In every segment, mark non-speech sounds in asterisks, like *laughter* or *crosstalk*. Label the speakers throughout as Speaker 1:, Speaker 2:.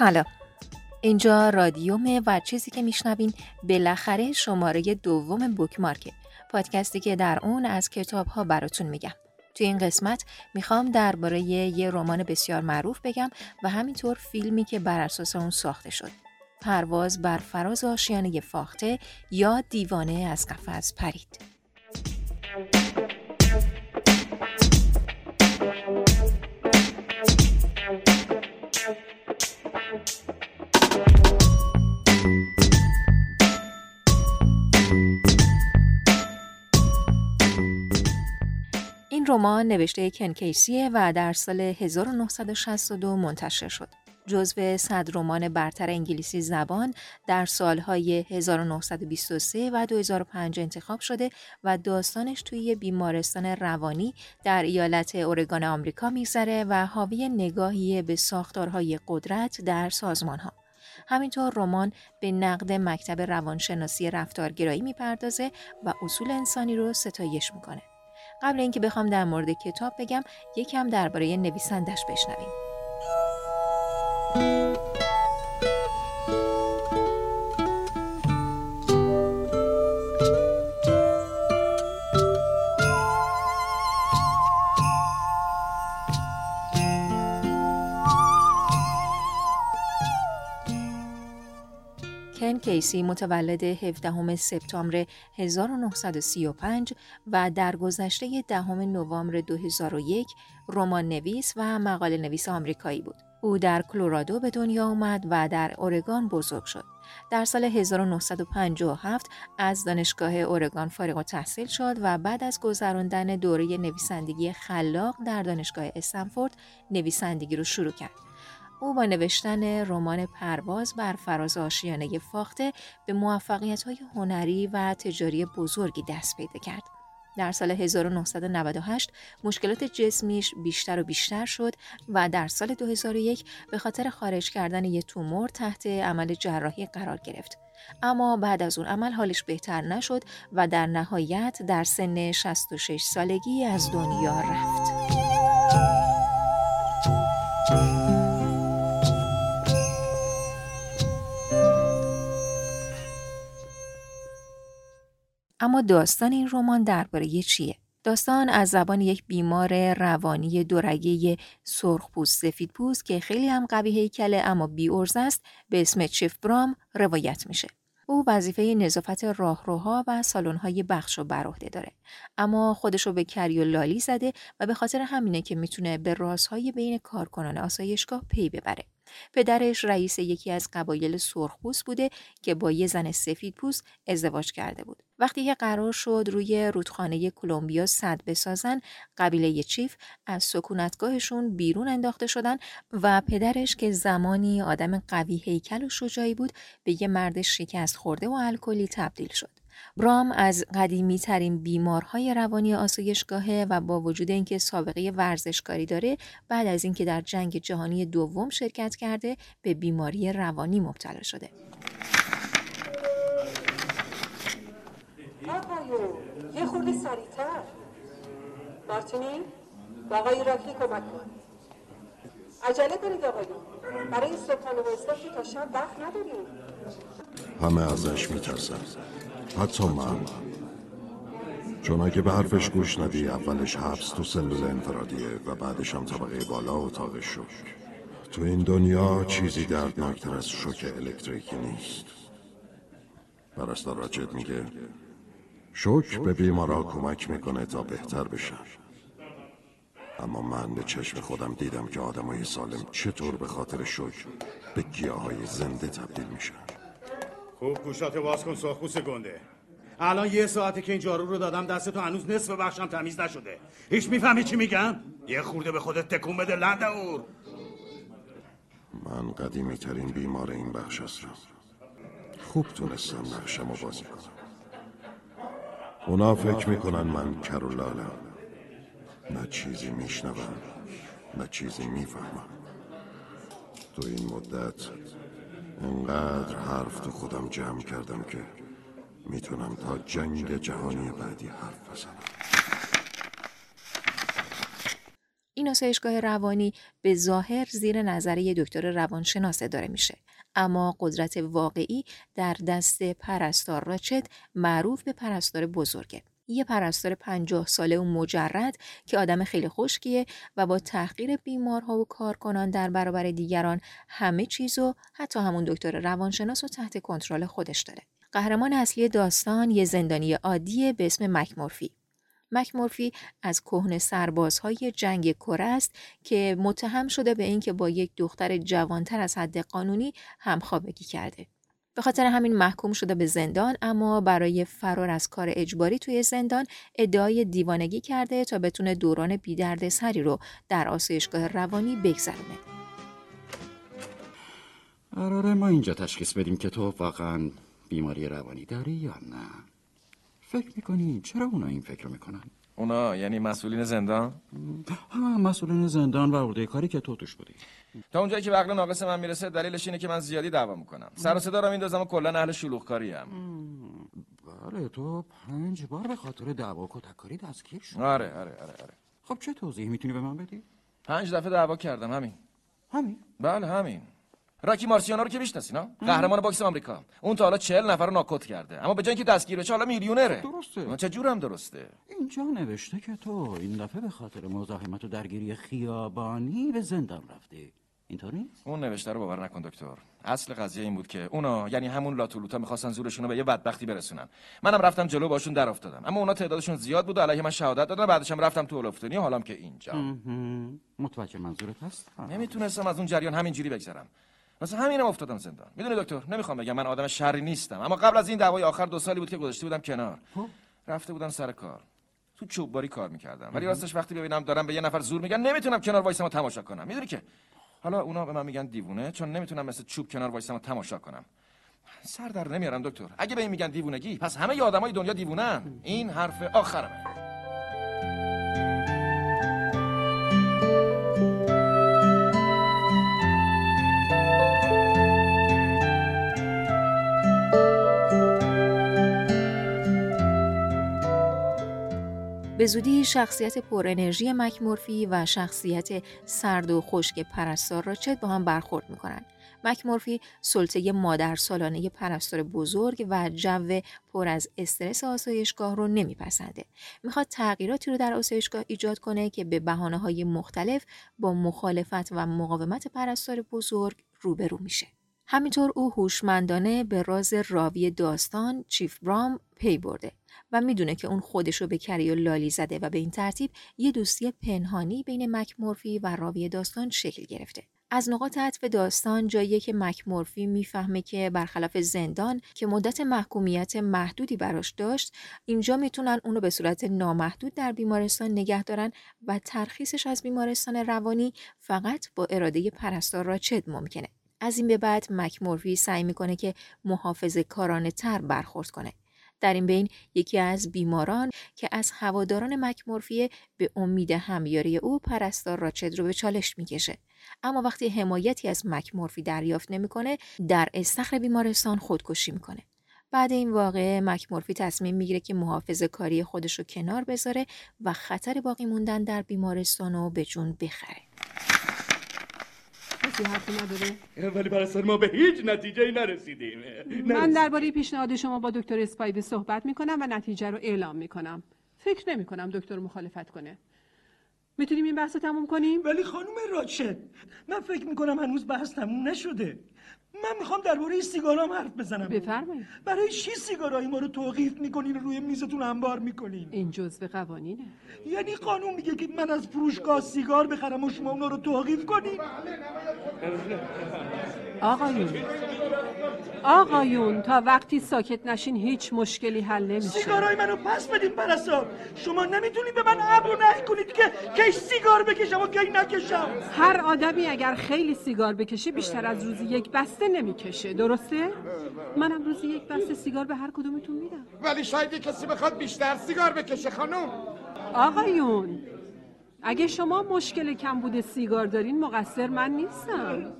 Speaker 1: سلام. اینجا رادیومه و چیزی که میشنوین بالاخره شماره دوم بوکمارکه پادکستی که در اون از کتاب ها براتون میگم. توی این قسمت می‌خوام درباره یه رمان بسیار معروف بگم و همینطور فیلمی که بر اساس اون ساخته شد. پرواز بر فراز آشیانه فاخته یا دیوانه از قفس پرید. رمان نوشته کن کیسیه و در سال 1962 منتشر شد. جزو صد رمان برتر انگلیسی زبان در سالهای 1923 و 2005 انتخاب شده و داستانش توی بیمارستان روانی در ایالت اورگان آمریکا میگذره و حاوی نگاهی به ساختارهای قدرت در سازمانها. همینطور رمان به نقد مکتب روانشناسی رفتارگرایی می‌پردازه و اصول انسانی رو ستایش می‌کنه. قبل اینکه بخوام در مورد کتاب بگم یکم درباره نویسندش بشنویم. کیسی متولد 17 سپتامبر 1935 و در گذشته دهم نوامبر 2001 رمان نویس و مقاله نویس آمریکایی بود. او در کلرادو به دنیا آمد و در اورگان بزرگ شد. در سال 1957 از دانشگاه اورگان فارغ و تحصیل شد و بعد از گذراندن دوره نویسندگی خلاق در دانشگاه استنفورد نویسندگی رو شروع کرد. او با نوشتن رمان پرواز بر فراز آشیانه فاخته به موفقیت های هنری و تجاری بزرگی دست پیدا کرد. در سال 1998 مشکلات جسمیش بیشتر و بیشتر شد و در سال 2001 به خاطر خارج کردن یک تومور تحت عمل جراحی قرار گرفت. اما بعد از اون عمل حالش بهتر نشد و در نهایت در سن 66 سالگی از دنیا رفت. اما داستان این رمان درباره چیه؟ داستان از زبان یک بیمار روانی دورگه سرخپوست سفیدپوست که خیلی هم قوی هیکله اما بی است به اسم چیف برام روایت میشه. او وظیفه نظافت راهروها و سالن‌های بخش رو بر عهده داره اما خودش رو به کری و لالی زده و به خاطر همینه که می‌تونه به رازهای بین کارکنان آسایشگاه پی ببره پدرش رئیس یکی از قبایل سرخپوست بوده که با یه زن سفید پوست ازدواج کرده بود. وقتی که قرار شد روی رودخانه کلمبیا صد بسازن، قبیله چیف از سکونتگاهشون بیرون انداخته شدن و پدرش که زمانی آدم قوی هیکل و شجاعی بود به یه مرد شکست خورده و الکلی تبدیل شد. برام از قدیمی ترین بیمارهای روانی آسایشگاهه و با وجود اینکه سابقه ورزشکاری داره بعد از اینکه در جنگ جهانی دوم شرکت کرده به بیماری روانی مبتلا شده.
Speaker 2: یه خورده سریعتر. مارتینی؟ با آقای کمک کن. عجله دارید آقایون برای صبحانه و تا شب وقت نداریم.
Speaker 3: همه ازش میترسن. حتی من. چون اگه به حرفش گوش ندی اولش حبس تو سلول انفرادیه و بعدش هم طبقه بالا اتاق شک تو این دنیا چیزی دردناکتر از شوک الکتریکی نیست. پرستار راجد میگه شوک به بیمارا کمک می‌کنه تا بهتر بشن. اما من به چشم خودم دیدم که آدمای سالم چطور به خاطر شوک به گیاه های زنده تبدیل میشن.
Speaker 4: خوب گوشات باز کن سرخپوست گنده. الان یه ساعته که این جارو رو دادم دست تو هنوز نصف بخشم تمیز نشده. هیچ می‌فهمی چی میگم؟ یه خورده به خودت تکون بده لندور
Speaker 3: من قدیمی ترین بیمار این بخش هستم. خوب تونستم نقشم رو بازی کنم. اونا فکر می‌کنن من کرولالم نه چیزی میشنوم نه چیزی می‌فهمم. تو این مدت انقدر حرف تو خودم جمع کردم که می‌تونم تا جنگ جهانی بعدی حرف بزنم.
Speaker 1: این آسایشگاه روانی به ظاهر زیر نظر دکتر روانشناس اداره میشه. اما قدرت واقعی در دست پرستار راچت معروف به پرستار بزرگه. یه پرستار پنجاه ساله و مجرد که آدم خیلی خشکیه و با تحقیر بیمارها و کارکنان در برابر دیگران همه چیزو حتی همون دکتر روانشناس رو تحت کنترل خودش داره. قهرمان اصلی داستان یه زندانی عادیه به اسم مکمورفی. مکمورفی از کهن سربازهای جنگ کره است که متهم شده به اینکه با یک دختر جوانتر از حد قانونی همخوابگی کرده. به خاطر همین محکوم شده به زندان اما برای فرار از کار اجباری توی زندان ادعای دیوانگی کرده تا بتونه دوران بیدرد سری رو در آسایشگاه روانی بگذرونه.
Speaker 5: قراره ما اینجا تشخیص بدیم که تو واقعا بیماری روانی داری یا نه فکر می‌کنی چرا اونا این فکر می‌کنن
Speaker 6: اونا یعنی مسئولین زندان؟
Speaker 5: ها مسئولین زندان و عرضه کاری که تو توش بودی.
Speaker 6: تا اونجایی که عقل ناقص من می‌رسه دلیلش اینه که من زیادی دعوا می‌کنم. سر و صدا رو میندازم و کلا اهل شلوغ کاری ام
Speaker 5: بله تو پنج بار به خاطر دعوا کتککاری دستگیر شد
Speaker 6: آره آره آره آره.
Speaker 5: خب چه توضیحی می‌تونی به من بدی؟
Speaker 6: پنج دفعه دعوا کردم همین.
Speaker 5: همین؟
Speaker 6: بله همین. راکی مارسیانو رو که می‌شناسی نه قهرمان باکس آمریکا. اون تا حالا 40 نفر رو ناک‌اوت کرده. اما به جای اینکه دستگیر بشه حالا میلیونره.
Speaker 5: درسته.
Speaker 6: چه جورم درسته؟
Speaker 5: اینجا نوشته که تو این دفعه به خاطر مزاحمت و درگیری خیابانی به زندان رفتی. اینطور نیست؟
Speaker 6: اون نوشته رو باور نکن دکتر. اصل قضیه این بود که اونا یعنی همون لاتولوتا می‌خواستن زورشون رو به یه بدبختی برسونن. منم رفتم جلو باشون در افتادم اما اونا تعدادشون زیاد بود و علیه من شهادت دادن. بعدش هم رفتم تو هلفدونی و حالم که اینجا.
Speaker 5: متوجه منظورت هست
Speaker 6: نمی‌تونستم از اون جریان همینجوری بگذرم. واسه همینم افتادم زندان. می‌دونی دکتر؟ نمی‌خوام بگم. من آدم شری نیستم. اما قبل از این دعوای آخر دو سالی بود که گذاشته بودم کنار. رفته بودم سر کار. تو چوبباری کار می‌کردم. ولی راستش وقتی ببینم دارم به یه نفر زور میگن نمی‌تونم کنار وایسم و تماشا کنم. می‌دونی که؟ حالا اونا به من میگن دیوونه چون نمی‌تونم مثل چوب کنار وایسم و تماشا کنم. سر در نمیارم دکتر. اگه به این میگن دیوونگی پس همه آدمای دنیا دیوونن. این حرف آخرمه.
Speaker 1: به زودی شخصیت پر انرژی مکمورفی و شخصیت سرد و خشک پرستار راچت با هم برخورد می‌کنن. مکمورفی سلطه مادر سالانه پرستار بزرگ و جو پر از استرس آسایشگاه رو نمیپسنده. می‌خواد تغییراتی رو در آسایشگاه ایجاد کنه که به بحانه های مختلف با مخالفت و مقاومت پرستار بزرگ روبرو میشه. همینطور او هوشمندانه به راز راوی داستان چیف برام پی برده و می‌دونه که اون خودشو به کریو لالی زده و به این ترتیب یه دوستی پنهانی بین مکمورفی و راوی داستان شکل گرفته. از نقاط عطف داستان جاییه که مکمورفی می‌فهمه که برخلاف زندان که مدت محکومیت محدودی براش داشت اینجا می‌تونن اونو به صورت نامحدود در بیمارستان نگه دارن و ترخیصش از بیمارستان روانی فقط با اراده پرستار راچد ممکنه. از این به بعد مکمورفی سعی می‌کنه که محافظ کارانه تر برخورد کنه. در این بین یکی از بیماران که از هواداران مکمورفیه به امید همیاری او پرستار راچد رو به چالش می‌کشه. اما وقتی حمایتی از مکمورفی دریافت نمی‌کنه در استخر بیمارستان خودکشی می‌کنه. بعد این واقعه مکمورفی تصمیم می‌گیره که محافظ کاری خودش رو کنار بذاره و خطر باقی موندن در بیمارستان رو به جون بخره.
Speaker 2: کسی حرفی نداره.
Speaker 7: ولی پرستار ما به هیچ نتیجه نرسیدیم.
Speaker 2: من درباره پیشنهاد شما با دکتر اسپایبی صحبت می‌کنم و نتیجه رو اعلام می‌کنم. فکر نمی کنم دکتر مخالفت کنه. می‌تونیم این بحث رو تموم کنیم؟
Speaker 7: ولی خانم راچد من فکر می‌کنم هنوز بحث تموم نشده. من می‌خوام درباره سیگارام حرف بزنم.
Speaker 2: بفرمایید.
Speaker 7: برای چی سیگارای ما رو توقیف می‌کنین و روی میزتون انبار می‌کنین؟
Speaker 2: این جزء قوانینه.
Speaker 7: یعنی قانون میگه که من از فروشگاه سیگار بخرم و شما اونا رو توقیف کنین.
Speaker 2: آقایون آقایون تا وقتی ساکت نشین هیچ مشکلی حل نمیشه.
Speaker 7: سیگارای منو پس بدین پرستار. شما نمی‌تونید به من امر و نهی کنید که کی سیگار بکشم و کی نکشم.
Speaker 2: هر آدمی اگر خیلی سیگار بکشه بیشتر از روزی یک بسته نمی‌کشه درسته؟ منم روزی یک بسته سیگار به هر کدومتون میدم.
Speaker 8: ولی شاید یه کسی بخواد بیشتر سیگار بکشه خانم.
Speaker 2: آقایون اگه شما مشکل کمبود سیگار دارین مقصر من نیستم.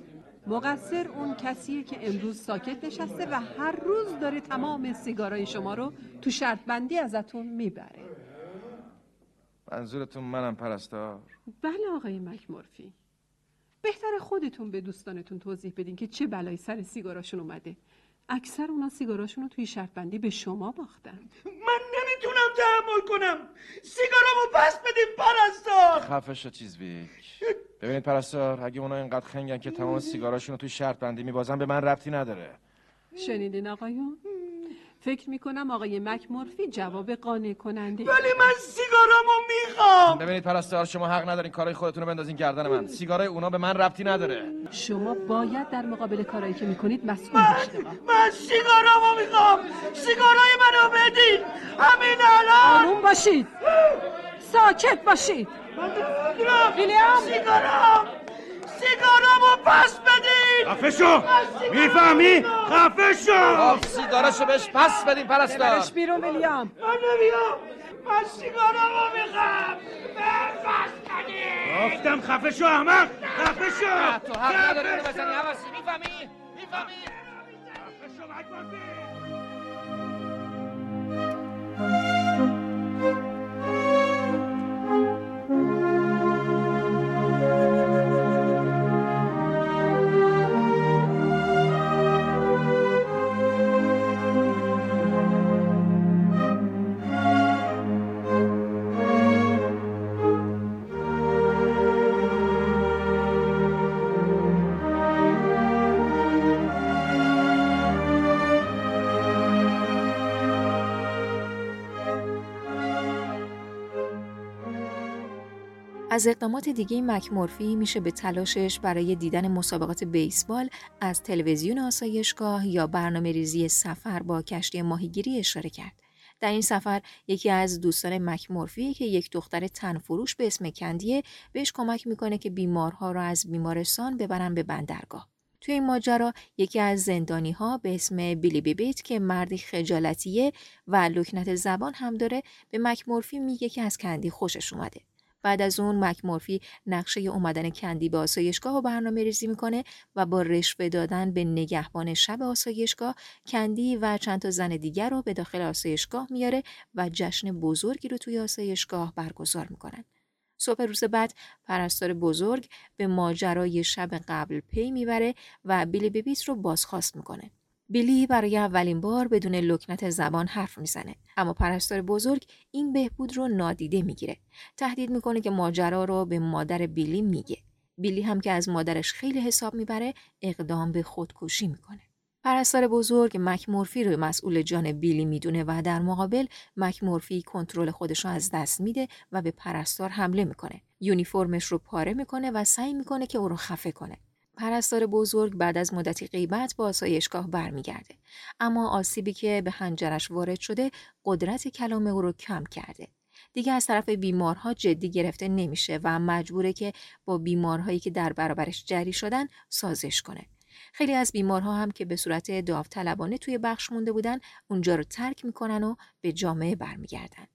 Speaker 2: مقصر اون کسیه که امروز ساکت نشسته و هر روز داره تمام سیگارای شما رو تو شرط بندی ازتون می‌بره.
Speaker 6: منظورتون منم پرستار؟
Speaker 9: بله آقای مکمورفی. بهتر خودتون به دوستانتون توضیح بدین که چه بلایی سر سیگاراشون اومده. اکثر اونا سیگاراشون رو توی شرط بندی به شما باختن.
Speaker 7: من نمی‌تونم تحمل کنم. سیگارامو پس بدیم پرستار.
Speaker 6: خفه شو چیز بیک ببینید پرستار اگه اونا اینقدر خنگن که تمام سیگاراشون رو توی شرط بندی میبازن به من ربطی نداره.
Speaker 9: شنیدین آقایون؟ فکر می‌کنم آقای مکمورفی جواب قانع کننده
Speaker 7: ولی من سیگارامو می‌خوام.
Speaker 6: ببینید پرستار شما حق ندارین کارهای خودتون رو بندازین گردن من. سیگارای اونا به من ربطی نداره.
Speaker 9: شما باید در مقابل کارایی که می‌کنید مسئول باشید. آقا.
Speaker 7: من سیگارامو می‌خوام. سیگارای منو بدین. همین الان
Speaker 9: آروم باشید. ساکت باشید.
Speaker 7: ویلیام سیگارام. سیگارامو پس بدین.
Speaker 4: خفه شو. می‌فهمی؟ خفه شو.
Speaker 6: سیگاراشو بهش پس بدین پرستار.
Speaker 9: ببرش بیرون ویلیام.
Speaker 7: من نمیام من سیگارامو می‌خوام بدین
Speaker 4: گفتم خفه شو احمق. خفه شو.
Speaker 6: تو حق نداری بزنی حواسی می‌فهمی؟ می‌فهمی؟
Speaker 4: خفه شو
Speaker 1: از اقدامات دیگه مکمورفی میشه به تلاشش برای دیدن مسابقات بیسبال از تلویزیون آسایشگاه یا برنامه ریزی سفر با کشتی ماهیگیری اشاره کرد. در این سفر یکی از دوستان مکمورفی که یک دختر تنفروش به اسم کندیه بهش کمک می‌کنه که بیمارها را از بیمارستان ببرن به بندرگاه. توی این ماجرا یکی از زندانی ها به اسم بیلی بیبیت که مردی خجالتیه و لکنت زبان هم داره به مکمورفی میگه که از کندی خوشش اومده. بعد از اون مکمورفی نقشه اومدن کندی به آسایشگاه و برنامه ریزی می‌کنه و با رشوه دادن به نگهبان شب آسایشگاه کندی و چند تا زن دیگر رو به داخل آسایشگاه میاره و جشن بزرگی رو توی آسایشگاه برگزار می‌کنن. صبح روز بعد پرستار بزرگ به ماجرای شب قبل پی می‌بره و بیلی بیبیت رو بازخواست می‌کنه. بیلی برای اولین بار بدون لکنت زبان حرف می‌زنه. اما پرستار بزرگ این بهبود رو نادیده می‌گیره. تهدید می‌کنه که ماجرا رو به مادر بیلی میگه. بیلی هم که از مادرش خیلی حساب می‌بره اقدام به خودکشی می‌کنه. پرستار بزرگ مکمورفی رو مسئول جان بیلی می‌دونه و در مقابل مکمورفی کنترل خودش رو از دست میده و به پرستار حمله می‌کنه. یونیفرمش رو پاره می‌کنه و سعی می‌کنه که او رو خفه کنه. پرستار بزرگ بعد از مدتی غیبت با آسایشگاه برمیگرده. اما آسیبی که به هنجرش وارد شده قدرت کلام او رو کم کرده. دیگه از طرف بیمارها جدی گرفته نمیشه و مجبوره که با بیمارهایی که در برابرش جری شدن سازش کنه. خیلی از بیمارها هم که به صورت داوطلبانه توی بخش مونده بودن اونجا رو ترک می‌کنن و به جامعه برمیگردن.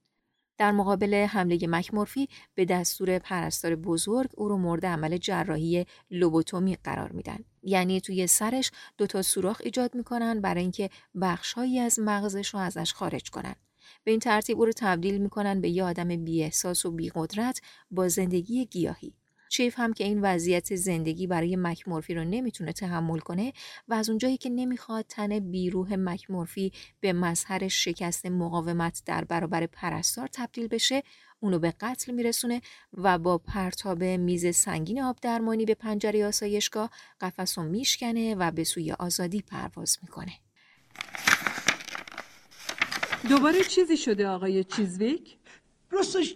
Speaker 1: در مقابل حمله مکمورفی به دستور پرستار بزرگ او رو مورد عمل جراحی لوبوتومی قرار میدن. یعنی توی سرش دوتا سوراخ ایجاد می‌کنن برای اینکه بخشهایی از مغزش رو ازش خارج کنن. به این ترتیب او رو تبدیل می‌کنن به یه آدم بیاحساس و بیقدرت با زندگی گیاهی. چیف هم که این وضعیت زندگی برای مکمورفی رو نمی‌تونه تحمل کنه و از اونجایی که نمی‌خواد تن بیروح مکمورفی به مظهر شکست مقاومت در برابر پرستار تبدیل بشه اونو به قتل میرسونه و با پرتاب میز سنگین آب درمانی به پنجره آسایشگاه قفس رو میشکنه و به سوی آزادی پرواز می‌کنه
Speaker 9: دوباره چیزی شده آقای چیزویک؟
Speaker 7: راستش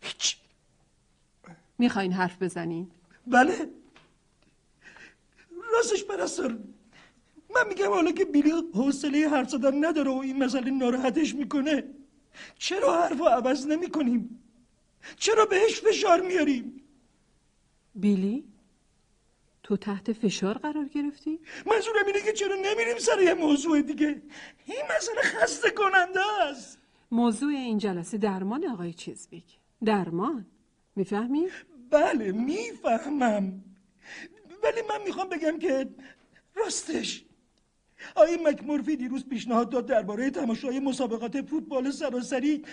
Speaker 7: هیچ
Speaker 9: می‌خواین حرف بزنین؟
Speaker 7: بله راستش پرستار من میگم حالا که بیلی حوصله حرف زدن نداره و این مسئله ناراحتش می‌کنه چرا حرف رو عوض نمی کنیم؟ چرا بهش فشار میاریم؟
Speaker 9: بیلی؟ تو تحت فشار قرار گرفتی؟
Speaker 7: منظورم اینه که چرا نمیریم سر یه موضوع دیگه این مسئله خسته کننده است
Speaker 9: موضوع این جلسه درمان آقای چیزبیک درمان می‌فهمی؟
Speaker 7: بله می‌فهمم. ولی من می‌خوام بگم که راستش. آقای مکمورفی دیروز پیشنهاد داد درباره تماشای مسابقات فوتبال سراسری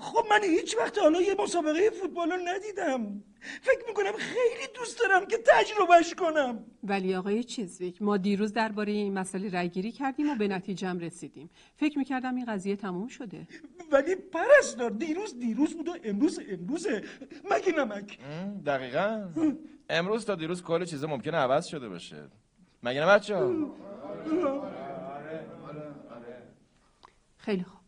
Speaker 7: خب من هیچ وقت حالا یه مسابقه فوتبال رو ندیدم. فکر می‌کنم خیلی دوست دارم که تجربهش کنم.
Speaker 9: ولی آقای چیزویک ما دیروز درباره این مسئله رأیگیری کردیم و به نتیجه رسیدیم. فکر می‌کردم این قضیه تموم شده.
Speaker 7: ولی پرستار دیروز دیروز بود و امروز امروزه. مگه نمک
Speaker 6: دقیقا. امروز تا دیروز کل چیزا ممکنه عوض شده باشه. مگه نه بچه
Speaker 9: خیلی خوب.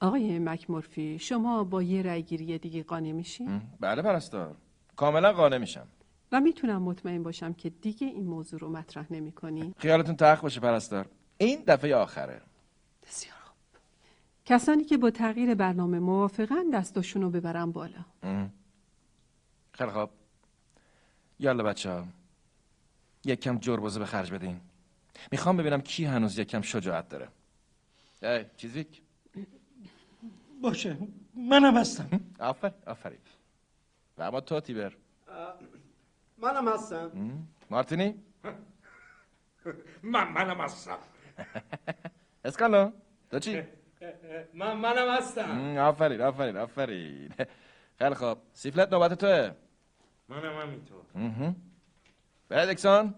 Speaker 9: آقای مکمورفی شما با یه رأیگیری دیگه قانع میشین؟
Speaker 6: بله پرستار. کاملا قانع میشم.
Speaker 9: و می‌تونم مطمئن باشم که دیگه این موضوع رو مطرح نمی کنی؟
Speaker 6: خیالتون تخت باشه پرستار. این دفعه آخره.
Speaker 9: بسیار خوب. کسانی که با تغییر برنامه موافقن دستاشون رو ببرن بالا.
Speaker 6: خیلی خوب. یالا بچه ها یک کم جربازه به خرج بدین. می‌خوام ببینم کی هنوز یک کم شجاعت داره. ای چیزیک
Speaker 7: باشه. منم هستم.
Speaker 6: آفرین آفرین. و اما تو تیبر.
Speaker 10: منم هستم.
Speaker 6: مارتینی؟
Speaker 8: من منم هستم. *laughs*
Speaker 6: اسکالو تو چی؟
Speaker 10: من منم هستم.
Speaker 6: آفرین آفرین آفرین. *laughs* خیلی خوب. سیفلت نوبت توه.
Speaker 8: منم همینطور.
Speaker 6: بردکسون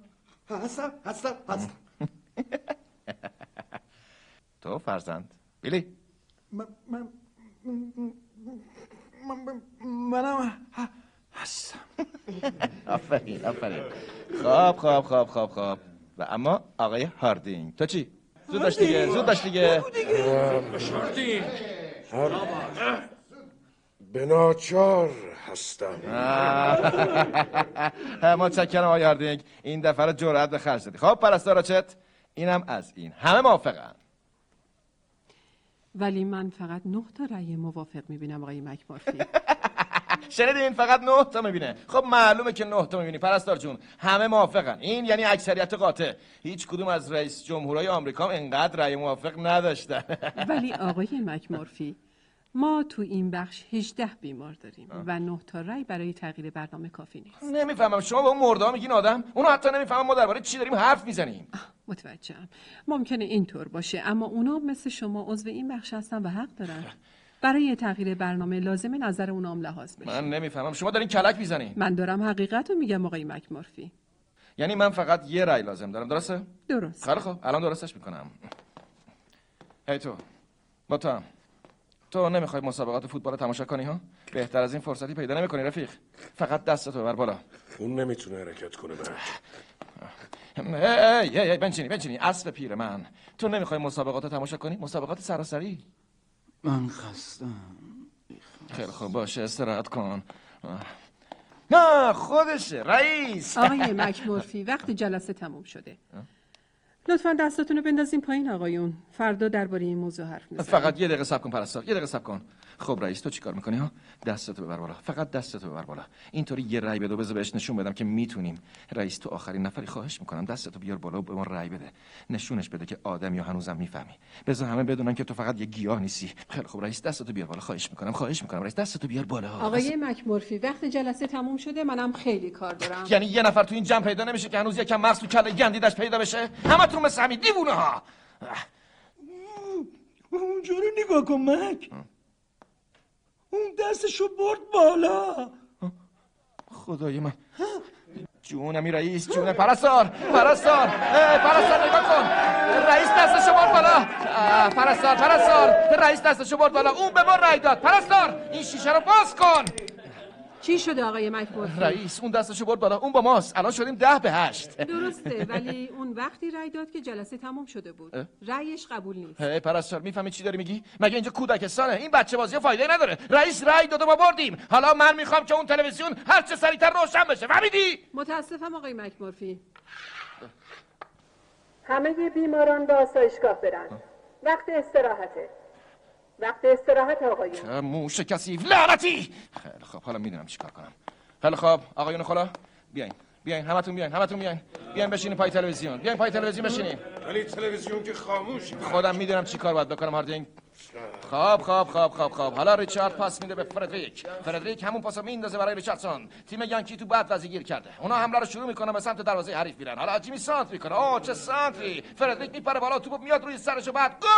Speaker 10: هستم هستم هستم. *laughs*
Speaker 6: تو فرزند. بیلی.
Speaker 10: من من منم هستم. *laughs*
Speaker 6: آفرین آفرین. خواب خواب خواب خواب خواب و اما آقای هاردینگ. تو چی؟ زود داشت دیگه زود داشت دیگه.
Speaker 8: شاردین
Speaker 3: به ناچار هستم. *laughs*
Speaker 6: متشکرم آقای هاردینگ. این دفعه رو جرأت به خرج دادی. خب پرستار راچت اینم از این. همه موافقن.
Speaker 9: ولی من فقط نه تا رأی موافق می‌بینم آقای مکمورفی *laughs*
Speaker 6: شنیدین؟ فقط نه تا می‌بینه. خب معلومه که نه تا می‌بینی. پرستار جون همه موافقن. این یعنی اکثریت قاطع. هیچ کدوم از رئیس جمهورهای آمریکا هم انقدر رأی موافق نداشتن. *laughs*
Speaker 9: ولی آقای مکمورفی ما تو این بخش 18 بیمار داریم و نه تا رأی برای تغییر برنامه کافی نیست.
Speaker 6: نمی‌فهمم. شما به اون مرده میگین آدم؟ اونو حتی نمی‌فهمم ما درباره چی داریم حرف می‌زنیم.
Speaker 9: متوجهم. ممکنه اینطور باشه اما اونا مثل شما عضو این بخش هستن و حق دارن. برای تغییر برنامه لازم نظر اونا هم لحاظ بشه.
Speaker 6: من نمی‌فهمم. شما دارین کلک می‌زنین.
Speaker 9: من دارم حقیقت رو میگم آقای مکمورفی.
Speaker 6: یعنی من فقط یه رأی لازم دارم درسته؟
Speaker 9: درست.
Speaker 6: خیلی خب الان درستش می‌کنم. هی تو با تو هم. تو نمی‌خوای مسابقات فوتبال تماشا کنی ها؟ بهتر از این فرصتی پیدا نمی‌کنی رفیق. فقط دستتو ببر بالا.
Speaker 3: اون نمی‌تونه حرکت کنه مرد *laughs*
Speaker 6: ای ای ای بنچینی بنچینی اسب پیر من. تو نمی‌خوای مسابقات رو تماشا کنی؟ مسابقات سراسری؟
Speaker 5: من خستم.
Speaker 6: خیلی خوب باشه استراحت کن. نه خودشه رئیس.
Speaker 9: آقای مکمورفی وقت جلسه تموم شده. لطفا دستاتون رو بندازین پایین آقایون. فردا درباره این موضوع حرف می‌زنیم
Speaker 6: فقط یه دقیقه صبر کن پرستار. یه دقیقه صبر کن. خب رئیس تو چیکار می‌کنی ها؟ دستتو ببر بالا. فقط دستتو ببر بالا. اینطوری یه رأی بده و بذار بهش نشون بدم که می‌تونیم. رئیس تو آخرین نفری خواهش می‌کنم. دستتو بیار بالا و به ما رأی بده. نشونش بده که آدم یا هنوزم می‌فهمی. بذار همه بدونن که تو فقط یه گیاه نیستی. خیلی خب رئیس دستتو بیار بالا. خواهش می‌کنم خواهش می‌کنم. رئیس دستتو بیار بالا.
Speaker 9: آقای مکمورفی وقت جلسه تموم شده. منم خیلی کار دارم.
Speaker 6: یعنی یه نفر تو این جمع پیدا نمیشه که هنوز یکم مغز تو کله گندیدش پیدا بشه؟ همتون مثل همین دیوونه ها.
Speaker 7: اونجا رو نگاه کن مک. اون دستشو برد بالا.
Speaker 6: خدای من. جونمی رئیس جون پرستار پرستار. پرستار نگاه کن. رئیس دستشو برد بالا. پرستار پرستار. رئیس دستشو برد بالا. اون به ما رای داد. پرستار این شیشه رو باز کن.
Speaker 9: چی شده آقای مکمورفی
Speaker 6: رئیس اون دستشو برد بالا. اون با ماست. الان شدیم ده به هشت.
Speaker 9: درسته *laughs* ولی اون وقتی رأی داد که جلسه تموم شده بود. رأیش قبول نیست.
Speaker 6: پرستار می‌فهمی چی داری میگی؟ مگه اینجا کودکستانه؟ این بچه بازی فایده نداره. رئیس رأی داد و ما بردیم. حالا من می‌خوام که اون تلویزیون هر چه سریعتر روشن بشه. فهمیدی؟
Speaker 9: متاسفم آقای مکمورفی
Speaker 2: همه بیماران به آسایشگاه برن. وقت استراحته. وقت استراحت آقایون.
Speaker 6: چه موش کثیف لعنتی! خیلی خب حالا می‌دونم چیکار کنم. خیلی خب آقایون خلا بیاین. بیاین. همتون بیاین. همتون بیاین. بیاین بشینین پای تلویزیون. بیاین پای تلویزیون بشینین
Speaker 3: ولی تلویزیون که خاموش
Speaker 6: خودم می‌دونم چیکار باید بکنم هاردینگ خب خب خب خب خب. حالا ریچارد پاس میده به فردریک. فردریک همون پاسو میندازه برای ریچاردسون. تیم یانکی تو بعد وضعی گیر کرده. اونا حمله رو شروع می‌کنن به سمت دروازه حریف میرن. حالا جیمی سانت می‌کنه. آه چه سانتری. فردریک میپره بالا توپ میاد روی سرش و بعد گل!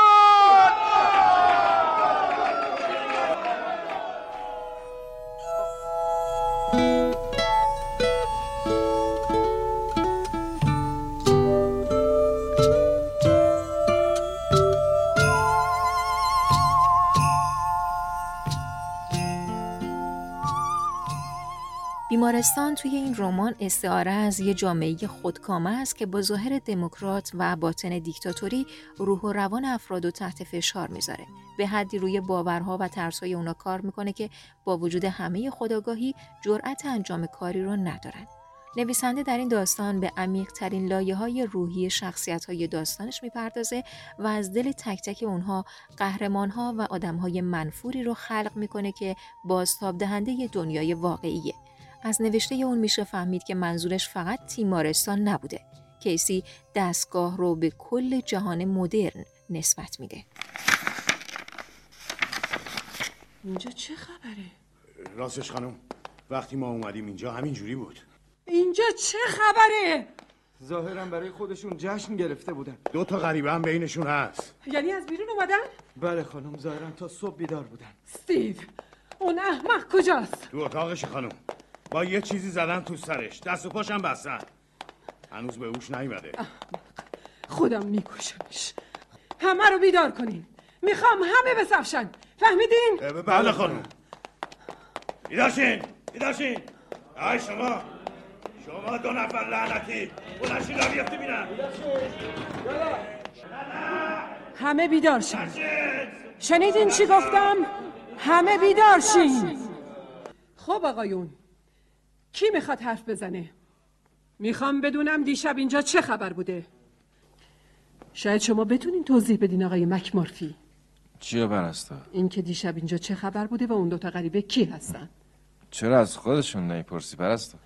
Speaker 1: بیمارستان توی این رمان استعاره از یه جامعه خودکامه است که با ظاهر دموکرات و باطن دیکتاتوری روح و روان افراد و تحت فشار می‌ذاره به حدی روی باورها و ترسهای اونا کار می‌کنه که با وجود همه خداگاهی جرأت انجام کاری رو ندارن نویسنده در این داستان به عمیق ترین لایه های روحی شخصیت های داستانش می‌پردازه و از دل تک تک اونها قهرمان ها و آدم های منفوری رو خلق می‌کنه که بازتاب دهنده دنیای واقعیه. از نوشته اون میشه فهمید که منظورش فقط تیمارستان نبوده. کیسی دستگاه رو به کل جهان مدرن نسبت میده.
Speaker 9: اینجا چه خبره؟
Speaker 4: راستش خانم وقتی ما اومدیم اینجا همین جوری بود
Speaker 9: اینجا چه خبره؟
Speaker 10: ظاهرا برای خودشون جشن گرفته بودن
Speaker 4: دو تا غریبه هم بینشون هست
Speaker 9: یعنی از بیرون اومدن؟
Speaker 10: بله خانم ظاهرا تا صبح بیدار بودن
Speaker 9: استیو اون احمق کجاست؟
Speaker 4: تو اتاقش خانم با یه چیزی زدن تو سرش. دست و پاشم بستن. هنوز به اوش نیومده.
Speaker 9: خودم میکشمش. همه رو بیدار کنین. می‌خوام همه بسفشن. فهمیدین؟
Speaker 4: بله خانم. بیدارشین بیدارشین. ای شما. شما دو نفر لعنتی. بلنشین را بیفتی بینم
Speaker 9: همه بیدار شن شنیدین چی گفتم؟ همه بیدار شین. خب آقایون کی می‌خواد حرف بزنه؟ می‌خوام بدونم دیشب اینجا چه خبر بوده شاید شما بتونین توضیح بدین آقای مکمورفی
Speaker 6: چیه پرستار؟
Speaker 9: این که دیشب اینجا چه خبر بوده و اون دوتا غریبه کی هستن
Speaker 6: چرا از خودشون نمی‌پرسی پرستار؟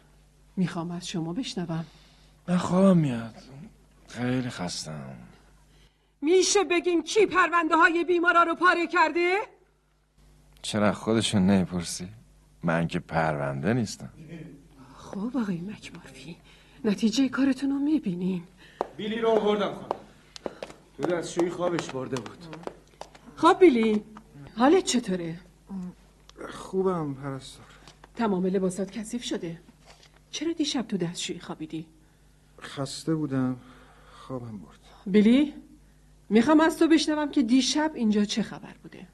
Speaker 9: می‌خوام از شما بشنوم
Speaker 6: من خوابم میاد خیلی خستم
Speaker 9: میشه بگین کی پرونده های بیمارا رو پاره کرده؟
Speaker 6: چرا خودشون نمی‌پرسی؟ من که پرونده نیستم
Speaker 9: خب آقای مکمارفی نتیجه کارتون رو می‌بینین.
Speaker 10: بیلی رو آوردم خانم. تو دستشویی خوابش برده بود.
Speaker 9: خب بیلی. حالت چطوره؟
Speaker 10: خوبم پرستار.
Speaker 9: تمام لباسات کثیف شده. چرا دیشب تو دستشویی خوابیدی؟
Speaker 10: خسته بودم خوابم برد.
Speaker 9: بیلی می‌خوام از تو بشنوم که دیشب اینجا چه خبر بوده؟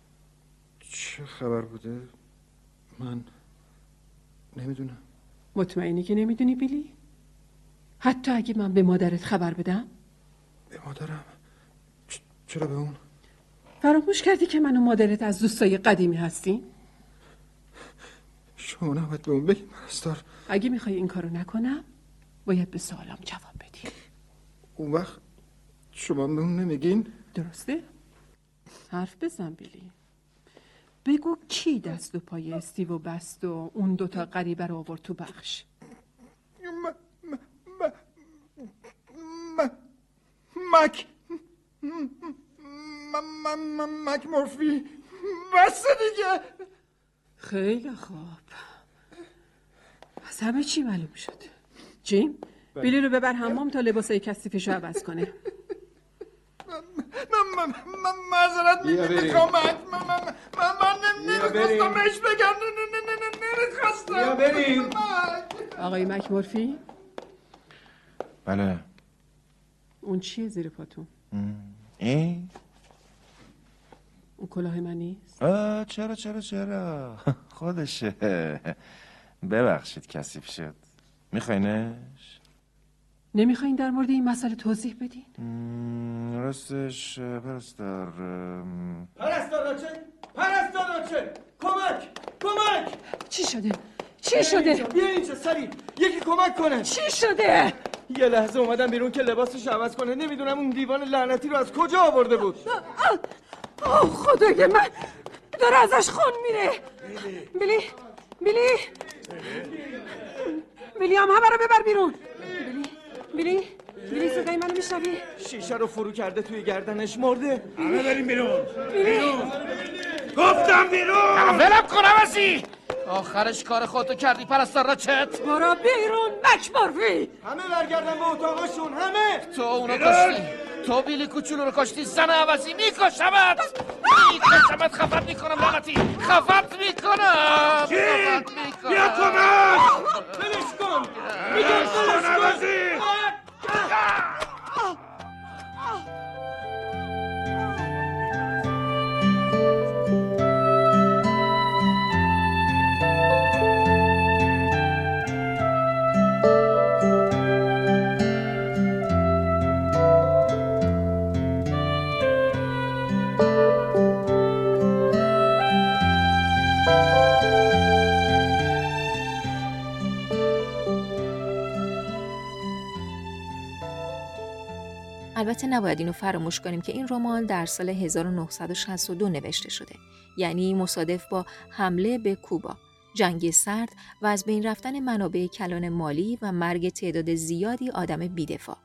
Speaker 10: چه خبر بوده؟ من نمی‌دونم.
Speaker 9: مطمئنی که نمی‌دونی بیلی؟ حتی اگه من به مادرت خبر بدم؟
Speaker 10: به مادرم چرا به اون؟
Speaker 9: فراموش کردی که من و مادرت از دوستای قدیمی هستیم؟
Speaker 10: شما نباید به اون بگی پرستار
Speaker 9: اگه می‌خوای این کارو نکنم باید به سوالم جواب بدی
Speaker 10: اون وقت شما به اون نمیگین؟
Speaker 9: درسته؟ حرف بزن بیلی بگو کی دست و پای استیو و بست و اون دوتا غریبه رو آورد تو بخش؟
Speaker 10: مک م- م- م- مک مورفی. بس دیگه.
Speaker 9: خیلی خوب. از همه چی معلوم شد. جیم بیلی رو ببر حمام تا لباسای کثیفش رو عوض کنه.
Speaker 10: من من من معذرت می‌خوام مک من من من من نمی‌خواستم بهش بگم. نه نه نه نه نه نمی‌خواستم.
Speaker 7: بیا بریم.
Speaker 10: مک.
Speaker 9: آقای مکمورفی
Speaker 6: بله.
Speaker 9: اون چیه زیر پاتون؟
Speaker 6: این؟
Speaker 9: اون کلاه من نیست؟
Speaker 6: آه چرا چرا چرا؟ *laughs* خودشه. ببخشید کثیف شد. میخواینش؟
Speaker 9: نمی‌خواین در مورد این مسئله توضیح بدین؟
Speaker 6: راستش پرستار
Speaker 7: پرستار راچل پرستار راچل کمک! کمک!
Speaker 9: چی شده؟ چی شده؟
Speaker 7: بیا اینجا سری. یکی کمک کنه.
Speaker 9: چی شده؟
Speaker 7: یه لحظه اومدم بیرون که لباسش عوض کنه. نمی‌دونم اون دیوان لعنتی رو از کجا آورده بود.
Speaker 9: آه خدای من. داره ازش خون میره. بیلی بیلی بیلی هم همه رو ببر بیرون. بیلی بیلی صدای منو میشنوی؟
Speaker 7: شیشه رو فرو کرده توی گردنش مرده.
Speaker 4: همه بریم بیرون.
Speaker 9: بیلی
Speaker 4: گفتم بیرون.
Speaker 6: ولم کن عوضی. آخرش کار خودتو کردی پرستار را چت
Speaker 9: برو بیرون مکمورفی
Speaker 7: همه برگردن به اتاقشون همه.
Speaker 6: تو اونو کشتی. تو بیلی کوچولو رو کشتی زن عوضی میکشمت میکشمت خفت می‌کنم لعنتی خفت می‌کنم
Speaker 4: چی؟ بیا کمک
Speaker 7: ولش کن میگم
Speaker 4: کن
Speaker 7: ولش کن
Speaker 1: البته نباید اینو فراموش کنیم که این رمان در سال 1962 نوشته شده یعنی مصادف با حمله به کوبا جنگ سرد و از بین رفتن منابع کلان مالی و مرگ تعداد زیادی آدم بیدفاع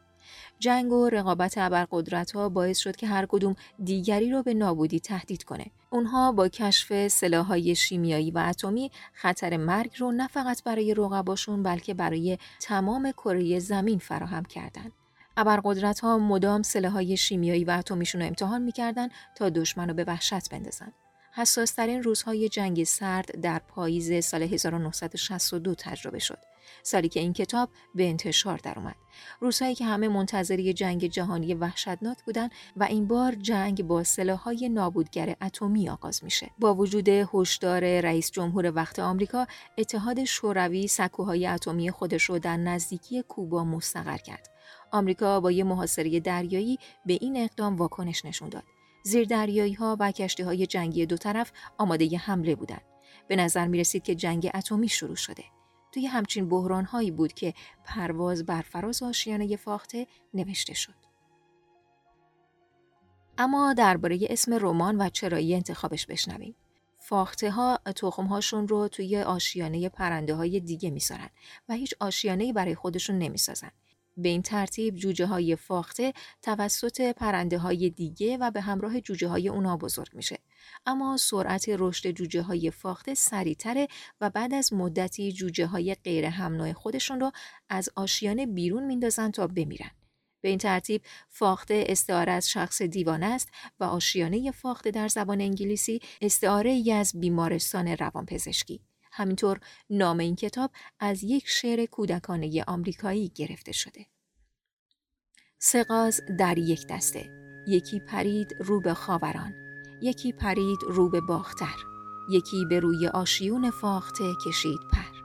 Speaker 1: جنگ و رقابت ابرقدرت ها باعث شد که هر کدوم دیگری رو به نابودی تهدید کنه. اونها با کشف سلاحهای شیمیایی و اتمی خطر مرگ رو نه فقط برای رقباشون بلکه برای تمام کره زمین فراهم کردند. ابرقدرت ها مدام سلاحهای شیمیایی و اتمیشون رو امتحان می‌کردن تا دشمن رو به وحشت بندازن. حساسترین روزهای جنگ سرد در پاییز سال 1962 تجربه شد. سالی که این کتاب به انتشار درآمد. روزهایی که همه منتظری جنگ جهانی وحشتناک بودند و این بار جنگ با سلاحهای نابودگر اتمی آغاز میشه. با وجود هشدار رئیس جمهور وقت آمریکا، اتحاد شوروی سکوهای اتمی خودش رو در نزدیکی کوبا مستقر کرد. آمریکا با یه محاصره دریایی به این اقدام واکنش نشون داد. زیردریایی ها و کشتی های جنگی دو طرف آماده حمله بودند. به نظر می رسید که جنگ اتمی شروع شده. توی همچین بحران هایی بود که پرواز بر فراز آشیانه فاخته نوشته شد. اما درباره اسم رمان و چرایی انتخابش بشنویم. فاخته ها تخم هاشون رو توی آشیانه پرنده های دیگه می‌ذارن و هیچ آشیانه برای خودشون نمی‌سازن. به این ترتیب جوجه های فاخته توسط پرنده های دیگه و به همراه جوجه های اونا بزرگ میشه. اما سرعت رشد جوجه های فاخته سریعتره و بعد از مدتی جوجه های غیر همنوع خودشون رو از آشیانه بیرون میندازن تا بمیرن. به این ترتیب فاخته استعاره از شخص دیوانه است و آشیانه فاخته در زبان انگلیسی استعاره ای از بیمارستان روانپزشکی. همینطور نام این کتاب از یک شعر کودکانه آمریکایی گرفته شده. سقاز در یک دسته یکی پرید رو به خاوران یکی پرید رو به باختر یکی به روی آشیون فاخته کشید پر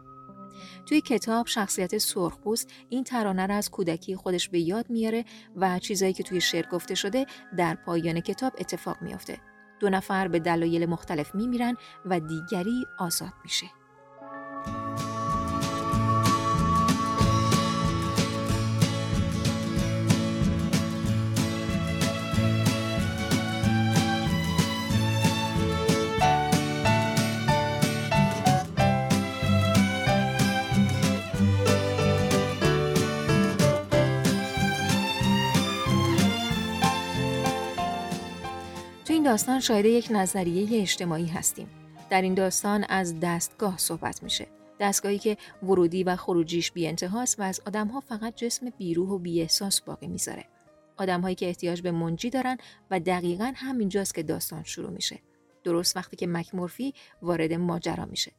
Speaker 1: توی کتاب شخصیت سرخپوست این ترانه را از کودکی خودش به یاد میاره و چیزایی که توی شعر گفته شده در پایان کتاب اتفاق میافته. دو نفر به دلایل مختلف میمیرن و دیگری آزاد میشه. داستان شاهد یک نظریه اجتماعی هستیم. در این داستان از دستگاه صحبت میشه. دستگاهی که ورودی و خروجیش بی انتهاست و از آدمها فقط جسم بیروح و بی احساس باقی می‌ذاره. آدمهایی که احتیاج به منجی دارن و دقیقا همینجاست که داستان شروع میشه. درست وقتی که مکمورفی وارد ماجرا میشه.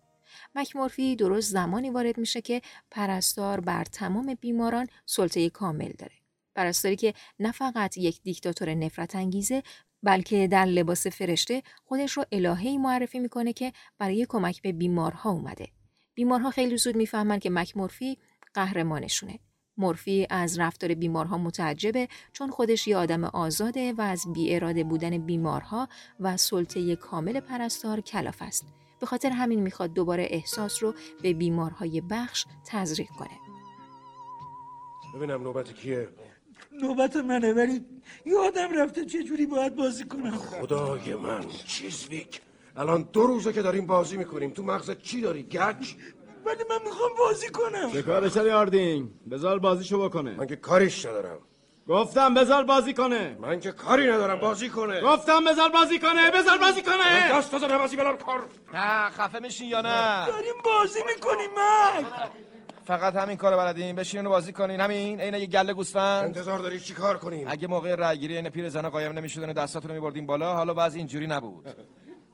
Speaker 1: مکمورفی درست زمانی وارد میشه که پرستار بر تمام بیماران سلطه کامل داره. پرستاری که نه فقط یک دیکتاتور نفرت انگیزه بلکه در لباس فرشته خودش رو الههی معرفی می‌کنه که برای کمک به بیمارها اومده. بیمارها خیلی زود می‌فهمن که مک مورفی قهرمانشونه. مورفی از رفتار بیمارها متعجبه چون خودش یه آدم آزاده و از بی اراده بودن بیمارها و سلطه کامل پرستار کلاف است. به خاطر همین می‌خواد دوباره احساس رو به بیمارهای بخش تزریق کنه.
Speaker 11: ببینم نوبت کیه؟
Speaker 7: نوبت منه ولی یادم رفته چه جوری باید بازی کنم.
Speaker 11: خدای من چیزویک الان دو روزه که داریم بازی می‌کنیم. تو مغزت چی داری گچ؟
Speaker 7: ولی من می‌خوام بازی کنم.
Speaker 12: چه کارش آردین؟ بذار بازیشو بکنه.
Speaker 11: من که کاریش ندارم.
Speaker 12: گفتم بذار بازی کنه.
Speaker 11: من که کاری ندارم بازی کنه.
Speaker 12: گفتم بذار بازی کنه بذار بازی کنه.
Speaker 11: دست بزن بازی بلار کار.
Speaker 6: نه خفه میشین یا نه؟
Speaker 7: داریم بازی می‌کنیم من
Speaker 6: فقط همین کارو بلدین. بشینین و بازی کنین. همین عین یه گله گوسفند.
Speaker 11: انتظار داری چی کار کنیم؟
Speaker 6: اگه موقع رأیگیری این پیر زنا قایم نمی‌شدن و دستاتون رو میبردین بالا حالا بعضی اینجوری نبود.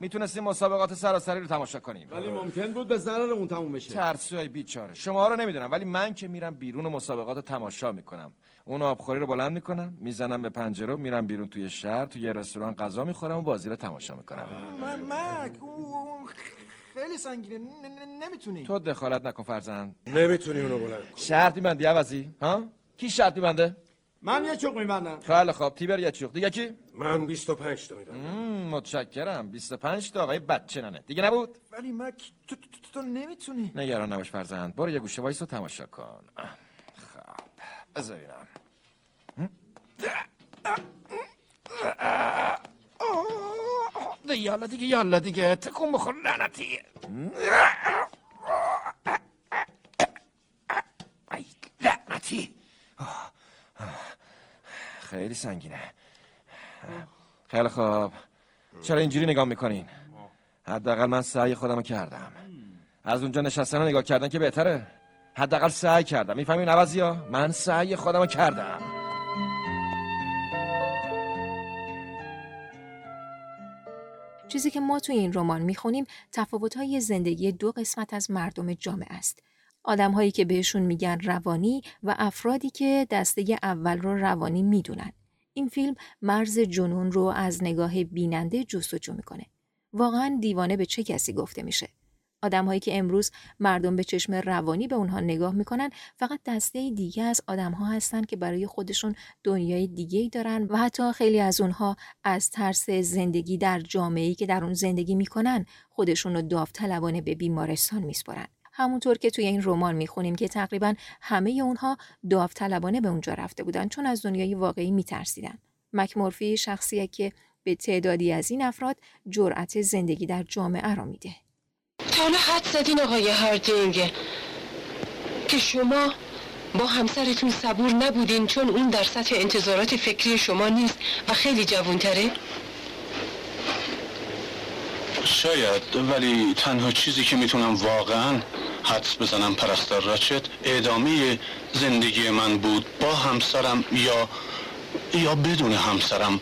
Speaker 6: می‌تونستیم مسابقات سراسری رو تماشا کنیم.
Speaker 12: ولی ممکن بود به ضررمون تموم بشه.
Speaker 6: ترسوی بیچاره. شما رو نمی‌دونم ولی من که میرم بیرون و مسابقات رو تماشا می‌کنم. اون آبخوری رو بلند می‌کنم می‌زنم به پنجره میرم بیرون توی شهر توی یه رستوران غذا می‌خورم و بازی رو تماشا می‌کنم.
Speaker 10: خیلی سنگینه. نمی‌تونی.
Speaker 6: تو دخالت نکن فرزند.
Speaker 11: نمی‌تونی اونو بلند
Speaker 6: شرط میبندی عوضی؟ ها؟ کی شرط میبنده؟
Speaker 12: من یه چوق میبندم.
Speaker 6: خیلی خوب. تیبر یه چوق. دیگه کی؟
Speaker 11: من 25 تا میدم.
Speaker 6: متشکرم. 25 تا. آقای بچه ننه. دیگه نبود؟
Speaker 10: ولی مک تو, تو, تو, نمی‌تونی.
Speaker 6: نگران نباش فرزند. برو یه گوشه وایس رو تماشا کن. خب. بذارینم.
Speaker 8: یالا دیگه یالا دیگه تکون بخور لعنتی ای لعنتی
Speaker 6: خیلی سنگینه خیلی خوب چرا اینجوری نگاه می‌کنین حداقل من سعی خودم کردم از اونجا نشستن نگاه کردن که بهتره حداقل سعی کردم می‌فهمین عوضی ها من سعی خودم کردم
Speaker 1: چیزی که ما توی این رمان می‌خونیم تفاوت‌های زندگی دو قسمت از مردم جامعه است. آدمهایی که بهشون میگن روانی و افرادی که دسته اول رو روانی می‌دونن. این فیلم مرز جنون رو از نگاه بیننده جستجو می‌کنه. واقعا دیوانه به چه کسی گفته میشه؟ آدمهایی که امروز مردم به چشم روانی به اونها نگاه می‌کنن فقط دسته دیگه از آدمها هستن که برای خودشون دنیای دیگه دارن و حتی خیلی از اونها از ترس زندگی در جامعه‌ای که در اون زندگی می‌کنن خودشون رو داوطلبانه به بیمارستان میسپرن همونطور که توی این رمان می‌خونیم که تقریبا همه اونها داوطلبانه به اونجا رفته بودن چون از دنیای واقعی میترسیدن. مکمورفی شخصیه که به تعدادی از این افراد جرأت زندگی در جامعه را میده.
Speaker 13: تا حالا حد زدین آقای هاردینگ که شما با همسرتون صبور نبودین چون اون در سطح انتظارات فکری شما نیست و خیلی جوانتره؟
Speaker 14: شاید ولی تنها چیزی که می‌تونم واقعا حدس بزنم پرستار راچت ادامه زندگی من بود با همسرم یا یا بدون همسرم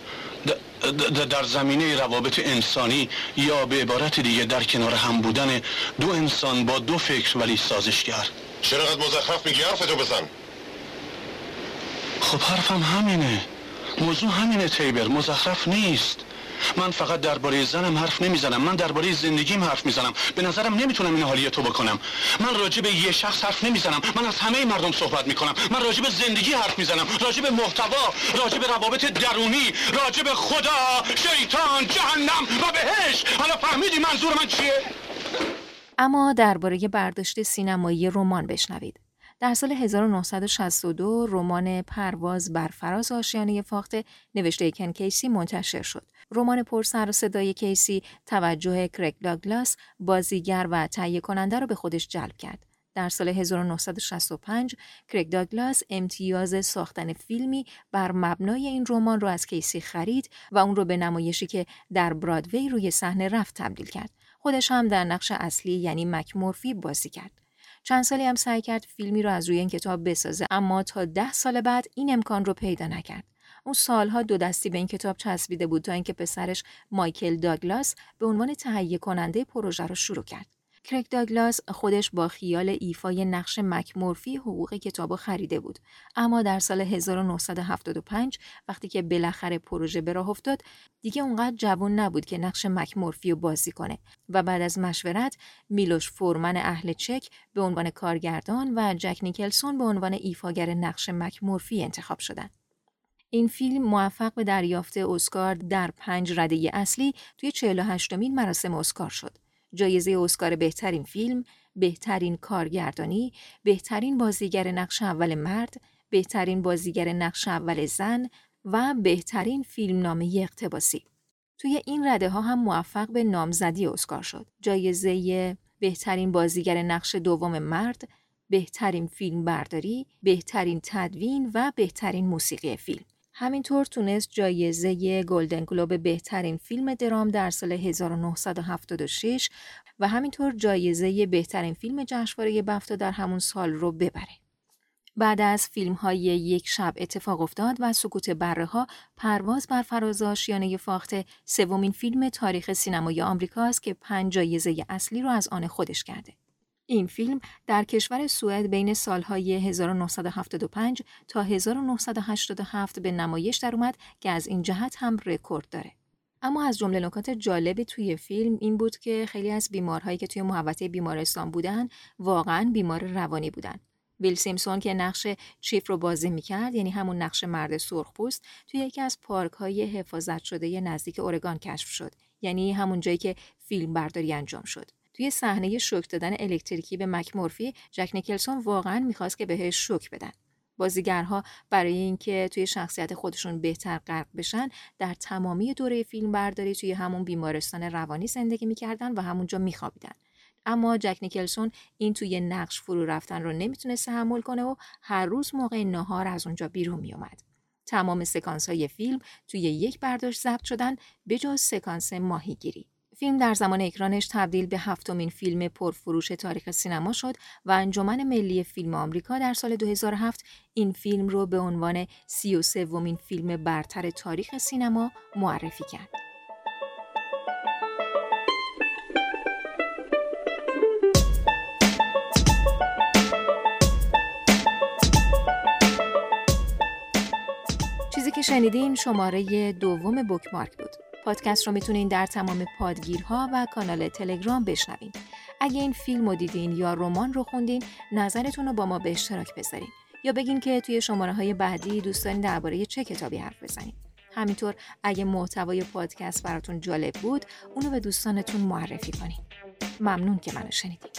Speaker 14: در زمینه روابط انسانی یا به عبارت دیگه در کنار هم بودن دو انسان با دو فکر ولی سازشگر.
Speaker 11: چرا قد مزخرف میگی؟ حرفتو بزن.
Speaker 14: خب حرفم همینه. موضوع همینه تیبر. مزخرف نیست. من فقط درباره زنم حرف نمی‌زنم. من درباره زندگیم حرف می‌زنم. به نظرم نمی‌تونم این حالی تو بکنم. من راجع به یه شخص حرف نمی‌زنم. من از همه مردم صحبت می‌کنم. من راجع به زندگی حرف می‌زنم. راجع به محتوا راجع به روابط درونی راجع به خدا شیطان جهنم و بهش حالا فهمیدی منظور من چیه؟
Speaker 1: اما درباره برداشت سینمایی رمان بشنوید. در سال 1962 رمان پرواز بر فراز آشیانه فاخته نوشته کن کیسی منتشر شد. رمان پر سر و صدای کیسی توجه کرک داگلاس بازیگر و تهیه کننده را به خودش جلب کرد. در سال 1965 کرک داگلاس امتیاز ساختن فیلمی بر مبنای این رمان را از کیسی خرید و اون رو به نمایشی که در برادوی روی صحنه رفت تبدیل کرد. خودش هم در نقش اصلی یعنی مکمورفی بازی کرد. چند سالی هم سعی کرد فیلمی رو از روی این کتاب بسازه اما تا ده سال بعد این امکان رو پیدا نکرد. اون سالها دو دستی به این کتاب چسبیده بود تا اینکه پسرش مایکل داگلاس به عنوان تهیه کننده پروژه رو شروع کرد. کرک داگلاس خودش با خیال ایفای نقش مکمورفی حقوق کتاب خریده بود اما در سال 1975 وقتی که بالاخره پروژه به راه افتاد دیگه اونقدر جوان نبود که نقش مکمورفی رو بازی کنه و بعد از مشورت میلوش فورمن اهل چک به عنوان کارگردان و جک نیکلسون به عنوان ایفاگر نقش مکمورفی انتخاب شدند. این فیلم موفق به دریافت اسکار در پنج رده اصلی توی 48 مین مراسم اسکار شد. جایزه اسکار بهترین فیلم، بهترین کارگردانی، بهترین بازیگر نقش اول مرد، بهترین بازیگر نقش اول زن و بهترین فیلمنامه اقتباسی. توی این رده ها هم موفق به نامزدی اسکار شد. جایزه بهترین بازیگر نقش دوم مرد، بهترین فیلم برداری، بهترین تدوین و بهترین موسیقی فیلم. همینطور تونست جایزه گلدن گلوب بهترین فیلم درام در سال 1976 و همینطور جایزه بهترین فیلم جشنواره بفتا در همون سال رو ببره. بعد از فیلم های یک شب اتفاق افتاد و سکوت بره ها پرواز بر فراز آشیانه فاخته سومین فیلم تاریخ سینمای آمریکاست که پنج جایزه اصلی رو از آن خودش کرده. این فیلم در کشور سوئد بین سالهای 1975 تا 1987 به نمایش در اومد که از این جهت هم رکورد داره. اما از جمله نکات جالب توی فیلم این بود که خیلی از بیمارهایی که توی محوطه بیمارستان بودن واقعا بیمار روانی بودن. ویل سیمسون که نقش چیف رو بازی می‌کرد یعنی همون نقش مرد سرخپوست توی یکی از پارک های حفاظت شده نزدیک اورگان کشف شد یعنی همون جایی که فیلم برداری انجام شد توی صحنه شوک دادن الکتریکی به مکمورفی جک نیکلسون واقعا می‌خواست که بهش شوک بدن. بازیگرها برای اینکه توی شخصیت خودشون بهتر غرق بشن در تمامی دوره فیلم برداری توی همون بیمارستان روانی زندگی می‌کردن و همونجا میخوابیدن. اما جک نیکلسون این توی نقش فرو رفتن رو نمی‌تونست تحمل کنه و هر روز موقع نهار از اونجا بیرون میومد تمام سکانس های فیلم توی یک برداشت ضبط شدن به جز سکانس ماهیگیری. فیلم در زمان اکرانش تبدیل به هفتمین فیلم پرفروش تاریخ سینما شد و انجمن ملی فیلم آمریکا در سال 2007 این فیلم رو به عنوان سی و سومین فیلم برتر تاریخ سینما معرفی کرد. چیزی که شنیدین شماره دوم بوکمارک بود. پادکست رو می‌تونین در تمام پادگیرها و کانال تلگرام بشنوین. اگه این فیلم رو دیدین یا رمان رو خوندین نظرتون رو با ما به اشتراک بذارین یا بگین که توی شماره های بعدی دوست دارین درباره چه کتابی حرف بزنیم. همینطور اگه محتوای پادکست براتون جالب بود اونو به دوستانتون معرفی کنین. ممنون که منو شنیدین.